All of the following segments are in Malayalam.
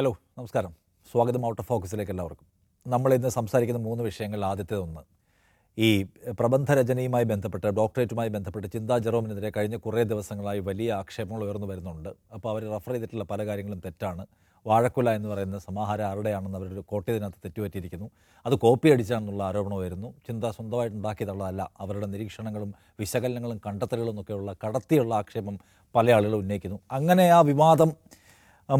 ഹലോ നമസ്കാരം. സ്വാഗതം ഔട്ട് ഓഫ് ഫോക്കസിലേക്ക് എല്ലാവർക്കും. നമ്മൾ ഇന്ന് സംസാരിക്കുന്ന മൂന്ന് വിഷയങ്ങളിൽ ആദ്യത്തേതൊന്ന് ഈ പ്രബന്ധരചനയുമായി ബന്ധപ്പെട്ട് ഡോക്ടറേറ്റുമായി ബന്ധപ്പെട്ട് ചിന്താ ജെറോമിനെതിരെ കഴിഞ്ഞ കുറേ ദിവസങ്ങളായി വലിയ ആക്ഷേപങ്ങൾ ഉയർന്നു വരുന്നുണ്ട്. അപ്പോൾ അവർ റഫർ ചെയ്തിട്ടുള്ള പല കാര്യങ്ങളും തെറ്റാണ്. വാഴക്കുല എന്ന് പറയുന്ന സമാഹാരം ആരുടെയാണെന്ന് അവരൊരു കോട്ടയത്തിനകത്ത് തെറ്റുപറ്റിയിരിക്കുന്നു. അത് കോപ്പി അടിച്ചാണെന്നുള്ള ആരോപണം വരുന്നു ചിന്ത സ്വന്തമായിട്ട് ഉണ്ടാക്കിയതുള്ളതല്ല അവരുടെ നിരീക്ഷണങ്ങളും വിശകലനങ്ങളും കണ്ടെത്തലുകളും ഒക്കെയുള്ള കടത്തിയുള്ള ആക്ഷേപം പല ആളുകളും ഉന്നയിക്കുന്നു. അങ്ങനെ ആ വിവാദം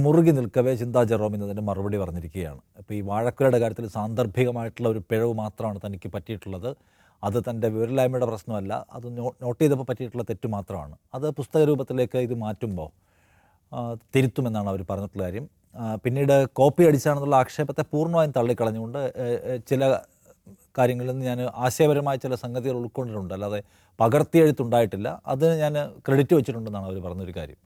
മുറുകി നിൽക്കവേ ചിന്താ ജെറോം എന്നതിന്റെ മറുപടി പറഞ്ഞിരിക്കുകയാണ്. അപ്പോൾ ഈ വാഴക്കുലയുടെ കാര്യത്തിൽ സാന്ദർഭികമായിട്ടുള്ള ഒരു പിഴവ് മാത്രമാണ് തനിക്ക് പറ്റിയിട്ടുള്ളത്. അത് തന്റെ വിവരലായ്മയുടെ പ്രശ്നമല്ല. അത് നോട്ട് ചെയ്തപ്പോൾ പറ്റിയിട്ടുള്ള തെറ്റ് മാത്രമാണ്. അത് പുസ്തക രൂപത്തിലേക്ക് ഇത് മാറ്റുമ്പോൾ തിരുത്തുമെന്നാണ് അവർ പറഞ്ഞിട്ടുള്ള കാര്യം. പിന്നീട് കോപ്പി അടിച്ചാണെന്നുള്ള ആക്ഷേപത്തെ പൂർണമായും തള്ളിക്കളഞ്ഞുകൊണ്ട് ചില കാര്യങ്ങളിൽ നിന്ന് ഞാൻ ആശയപരമായ ചില സംഗതികൾ ഉൾക്കൊണ്ടിട്ടുണ്ട്. അല്ലാതെ പകർത്തിയെഴുത്തുണ്ടായിട്ടില്ല അതിന് ഞാൻ ക്രെഡിറ്റ് വെച്ചിട്ടുണ്ടെന്നാണ് അവർ പറഞ്ഞൊരു കാര്യം.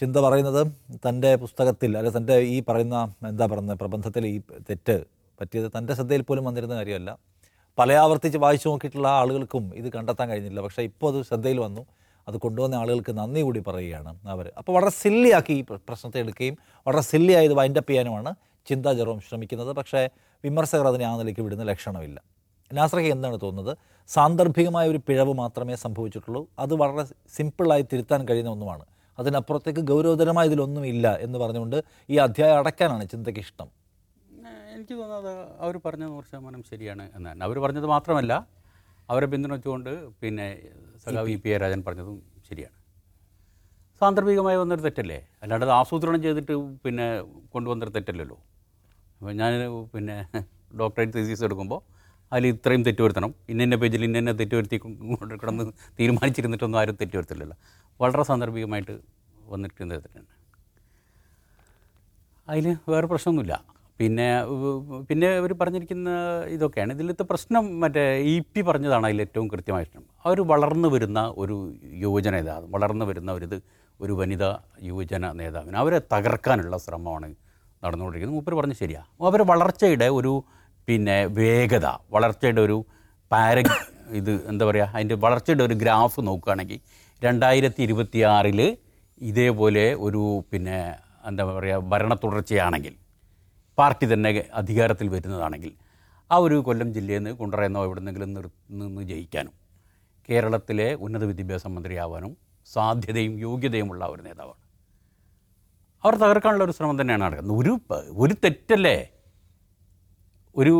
ചിന്ത പറയുന്നത് തന്റെ പുസ്തകത്തിൽ അല്ലെ തന്റെ ഈ പറയുന്ന എന്താ പറയുന്നത് പ്രബന്ധത്തിൽ ഈ തെറ്റ് പറ്റിയത് തന്റെ ശ്രദ്ധയിൽ പോലും വന്നിരുന്ന കാര്യമല്ല. പല ആവർത്തിച്ച് വായിച്ചു നോക്കിയിട്ടുള്ള ആളുകൾക്കും ഇത് കണ്ടെത്താൻ കഴിഞ്ഞില്ല. പക്ഷേ ഇപ്പോൾ അത് ശ്രദ്ധയിൽ വന്നു. അത് കൊണ്ടുവന്ന ആളുകൾക്ക് നന്ദി കൂടി പറയുകയാണ് അവർ. അപ്പോൾ വളരെ സില്ലിയാക്കി ഈ പ്രശ്നത്തെ എടുക്കുകയും വളരെ സില്ലിയായി ഇത് വൈൻഡപ്പ് ചെയ്യാനുമാണ് ചിന്താ ജെറോം ശ്രമിക്കുന്നത്. പക്ഷേ വിമർശകർ അതിനെ ആ നിലയ്ക്ക് വിടുന്ന ലക്ഷണമില്ല. നാസ്രയ്ക്ക് എന്താണ് തോന്നുന്നത്? സാന്ദർഭികമായ ഒരു പിഴവ് മാത്രമേ സംഭവിച്ചിട്ടുള്ളൂ. അത് വളരെ സിമ്പിളായി തിരുത്താൻ കഴിയുന്ന ഒന്നുമാണ്. അതിനപ്പുറത്തേക്ക് ഗൗരവതരമായ ഇതിലൊന്നും ഇല്ല എന്ന് പറഞ്ഞുകൊണ്ട് ഈ അധ്യായം അടയ്ക്കാനാണ് ചിന്തയ്ക്ക് ഇഷ്ടം എനിക്ക് തോന്നുന്നത് അവർ പറഞ്ഞത് നൂറ് ശതമാനം ശരിയാണ് എന്നാണ്. അവർ പറഞ്ഞത് മാത്രമല്ല അവരെ പിന്തുണച്ചുകൊണ്ട് പിന്നെ സഖാവ് ഇ പി എ രാജൻ പറഞ്ഞതും ശരിയാണ്. സാന്ദർഭികമായി വന്നൊരു തെറ്റല്ലേ? അല്ലാണ്ട് അത് ആസൂത്രണം ചെയ്തിട്ട് പിന്നെ കൊണ്ടുവന്നൊരു തെറ്റല്ലല്ലോ. അപ്പോൾ ഞാൻ പിന്നെ ഡോക്ടറേറ്റ് തീസീസ് എടുക്കുമ്പോൾ അതിൽ ഇത്രയും തെറ്റു വരുത്തണം ഇന്ന പേജിൽ ഇന്ന തെറ്റു തെറ്റ് വരുത്തി കൊണ്ട് കിടന്ന് തീരുമാനിച്ചിരുന്നിട്ടൊന്നും ആരും തെറ്റു വരുത്തില്ലല്ലോ വളരെ സാന്ദർഭികമായിട്ട് വന്നിട്ടുണ്ട് അതിൽ വേറെ പ്രശ്നമൊന്നുമില്ല. പിന്നെ പിന്നെ ഇവർ പറഞ്ഞിരിക്കുന്ന ഇതൊക്കെയാണ്. ഇതിലത്തെ പ്രശ്നം മറ്റേ ഇ പി പറഞ്ഞതാണ് അതിൽ ഏറ്റവും കൃത്യമായിട്ട് അവർ വളർന്നു വരുന്ന ഒരു യുവജന നേതാവ് വളർന്നു വരുന്ന ഇത് ഒരു വനിതാ യുവജന നേതാവിന് അവരെ തകർക്കാനുള്ള ശ്രമമാണ് നടന്നുകൊണ്ടിരിക്കുന്നത്. മൂപ്പർ പറഞ്ഞ് ശരിയാണ് അവരെ വളർച്ചയുടെ ഒരു പിന്നെ വേഗത വളർച്ചയുടെ ഒരു പാര ഇത് എന്താ പറയുക അതിന്റെ വളർച്ചയുടെ ഒരു ഗ്രാഫ് നോക്കുകയാണെങ്കിൽ രണ്ടായിരത്തി ഇരുപത്തി ആറിൽ ഇതേപോലെ ഒരു പിന്നെ എന്താ പറയുക ഭരണ തുടർച്ചയാണെങ്കിൽ പാർട്ടി തന്നെ അധികാരത്തിൽ വരുന്നതാണെങ്കിൽ ആ ഒരു കൊല്ലം ജില്ലയിൽ നിന്ന് കൊണ്ടുവരുന്നോ എവിടെന്നെങ്കിലും നിർ നിന്ന് ജയിക്കാനും കേരളത്തിലെ ഉന്നത വിദ്യാഭ്യാസ മന്ത്രിയാവാനും സാധ്യതയും യോഗ്യതയുമുള്ള ഒരു നേതാവാണ്. അവർ തകർക്കാനുള്ള ഒരു ശ്രമം തന്നെയാണ് നടക്കുന്നത്. ഒരു ഒരു തെറ്റല്ലേ? ഒരു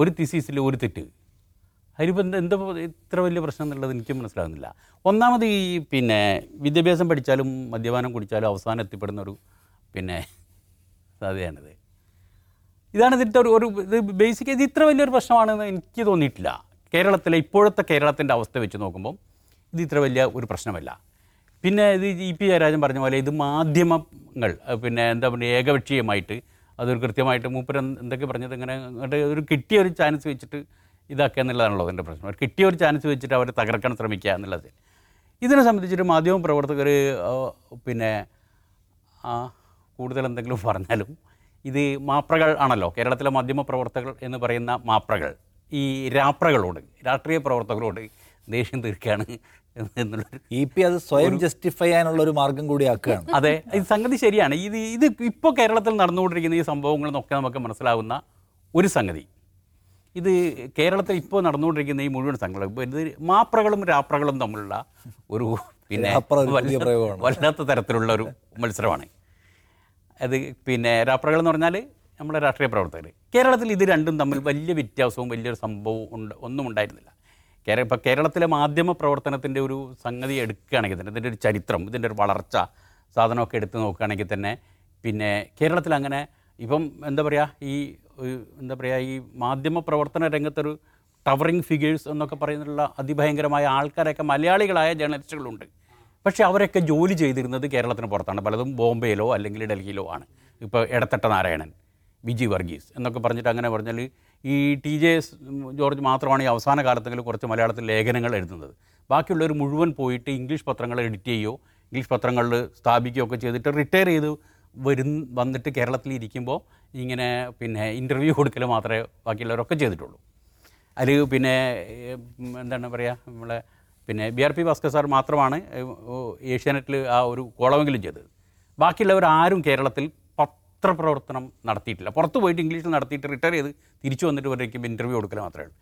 ഒരു തിസീസിൽ ഒരു തെറ്റ്. എന്താ എന്താ ഇത്ര വലിയ പ്രശ്നം എന്നുള്ളത് എനിക്ക് മനസ്സിലാകുന്നില്ല. ഒന്നാമത് ഈ പിന്നെ വിദ്യാഭ്യാസം പഠിച്ചാലും മദ്യപാനം കുടിച്ചാലും അവസാനം എത്തിപ്പെടുന്ന ഒരു പിന്നെ സാധ്യതയാണിത്. ഇതാണ് ഇതിന്റെ ഒരു ഒരു ഇത് ബേസിക് ഇത് ഇത്ര വലിയൊരു പ്രശ്നമാണെന്ന് എനിക്ക് തോന്നിയിട്ടില്ല. കേരളത്തിലെ ഇപ്പോഴത്തെ കേരളത്തിന്റെ അവസ്ഥ വെച്ച് നോക്കുമ്പം ഇത് ഇത്ര വലിയ ഒരു പ്രശ്നമല്ല. പിന്നെ ഇത് ഇ പി ജയരാജൻ പറഞ്ഞ പോലെ ഇത് മാധ്യമങ്ങൾ പിന്നെ എന്താ പറയുക ഏകപക്ഷീയമായിട്ട് അതൊരു കൃത്യമായിട്ട് മൂപ്പര് എന്തൊക്കെ പറഞ്ഞത് ഇങ്ങനെ അങ്ങോട്ട് ഒരു കിട്ടിയ ഒരു ചാൻസ് വെച്ചിട്ട് ഇതാക്കുക എന്നുള്ളതാണല്ലോ അതിന്റെ പ്രശ്നം. ഒരു കിട്ടിയ ഒരു ചാൻസ് വെച്ചിട്ട് അവരെ തകർക്കാൻ ശ്രമിക്കുക എന്നുള്ളത്. ഇതിനെ സംബന്ധിച്ചിട്ട് മാധ്യമ പ്രവർത്തകർ പിന്നെ കൂടുതൽ എന്തെങ്കിലും പറഞ്ഞാലും ഇത് മാപ്രകൾ ആണല്ലോ. കേരളത്തിലെ മാധ്യമ പ്രവർത്തകർ എന്ന് പറയുന്ന മാപ്രകൾ. ഈ രാപ്രകളോട് രാഷ്ട്രീയ പ്രവർത്തകരോട് ദേഷ്യം തീർക്കുകയാണ് എന്നുള്ളൊരു ഇ പി അത് സ്വയം ജസ്റ്റിഫൈ ചെയ്യാനുള്ള ഒരു മാർഗം കൂടി ആക്കുകയാണ് അതെ ഇത് സംഗതി ശരിയാണ്. ഇത് ഇത് ഇപ്പോൾ കേരളത്തിൽ നടന്നുകൊണ്ടിരിക്കുന്ന ഈ സംഭവങ്ങളിൽ നിന്നൊക്കെ നമുക്ക് മനസ്സിലാവുന്ന ഒരു സംഗതി. ഇത് കേരളത്തിൽ ഇപ്പോൾ നടന്നുകൊണ്ടിരിക്കുന്ന ഈ മുഴുവൻ ഇപ്പോൾ ഇത് മാപ്രകളും രാപ്രകളും തമ്മിലുള്ള ഒരു പിന്നെ വല്ലാത്ത തരത്തിലുള്ള ഒരു മത്സരമാണ്. അത് പിന്നെ രാപ്രകൾ എന്ന് പറഞ്ഞാൽ നമ്മുടെ രാഷ്ട്രീയ പ്രവർത്തകർ കേരളത്തിൽ ഇത് രണ്ടും തമ്മിൽ വലിയ വ്യത്യാസവും വലിയൊരു സംഭവവും ഉണ്ട് ഒന്നും ഉണ്ടായിരുന്നില്ല. കേര ഇപ്പോൾ കേരളത്തിലെ മാധ്യമ പ്രവർത്തനത്തിന്റെ ഒരു സംഗതി എടുക്കുകയാണെങ്കിൽ തന്നെ ഇതിന്റെ ഒരു ചരിത്രം ഇതിന്റെ ഒരു വളർച്ച സാധനമൊക്കെ എടുത്ത് നോക്കുകയാണെങ്കിൽ തന്നെ പിന്നെ കേരളത്തിൽ അങ്ങനെ ഇപ്പം എന്താ പറയുക ഈ എന്താ പറയുക ഈ മാധ്യമ പ്രവർത്തന രംഗത്തൊരു ടവറിങ് ഫിഗേഴ്സ് എന്നൊക്കെ പറയുന്നുള്ള അതിഭയങ്കരമായ ആൾക്കാരൊക്കെ മലയാളികളായ ജേർണലിസ്റ്റുകളുണ്ട്. പക്ഷേ അവരൊക്കെ ജോലി ചെയ്തിരുന്നത് കേരളത്തിന് പുറത്താണ്. പലതും ബോംബെയിലോ അല്ലെങ്കിൽ ഡൽഹിയിലോ ആണ്. ഇപ്പോൾ ഇടത്തട്ട നാരായണൻ വിജി വർഗീസ് എന്നൊക്കെ പറഞ്ഞിട്ട് അങ്ങനെ പറഞ്ഞാൽ ഈ ടി ജെ ജോർജ് മാത്രമാണ് ഈ അവസാന കാലത്തെങ്കിലും കുറച്ച് മലയാളത്തിൽ ലേഖനങ്ങൾ എഴുതുന്നത്. ബാക്കിയുള്ളവർ മുഴുവൻ പോയിട്ട് ഇംഗ്ലീഷ് പത്രങ്ങൾ എഡിറ്റ് ചെയ്യുകയോ ഇംഗ്ലീഷ് പത്രങ്ങളിൽ സ്ഥാപിക്കുകയോ ഒക്കെ ചെയ്തിട്ട് റിട്ടയർ ചെയ്ത് വരും വന്നിട്ട് കേരളത്തിൽ ഇരിക്കുമ്പോൾ ഇങ്ങനെ പിന്നെ ഇന്റർവ്യൂ കൊടുക്കൽ മാത്രമേ ബാക്കിയുള്ളവരൊക്കെ ചെയ്തിട്ടുള്ളൂ. അതിൽ പിന്നെ എന്താണ് പറയുക നമ്മളെ പിന്നെ B R P Bhaskar sir മാത്രമാണ് ഏഷ്യാനെറ്റിൽ ആ ഒരു കോളമെങ്കിലും ചെയ്തത്. ബാക്കിയുള്ളവർ ആരും കേരളത്തിൽ പത്രപ്രവർത്തനം നടത്തിയിട്ടില്ല. പുറത്ത് പോയിട്ട് ഇംഗ്ലീഷിൽ നടത്തിയിട്ട് റിട്ടയർ ചെയ്ത് തിരിച്ചു വന്നിട്ട് വരേക്കും ഇന്റർവ്യൂ കൊടുക്കൽ മാത്രമേ ഉള്ളൂ.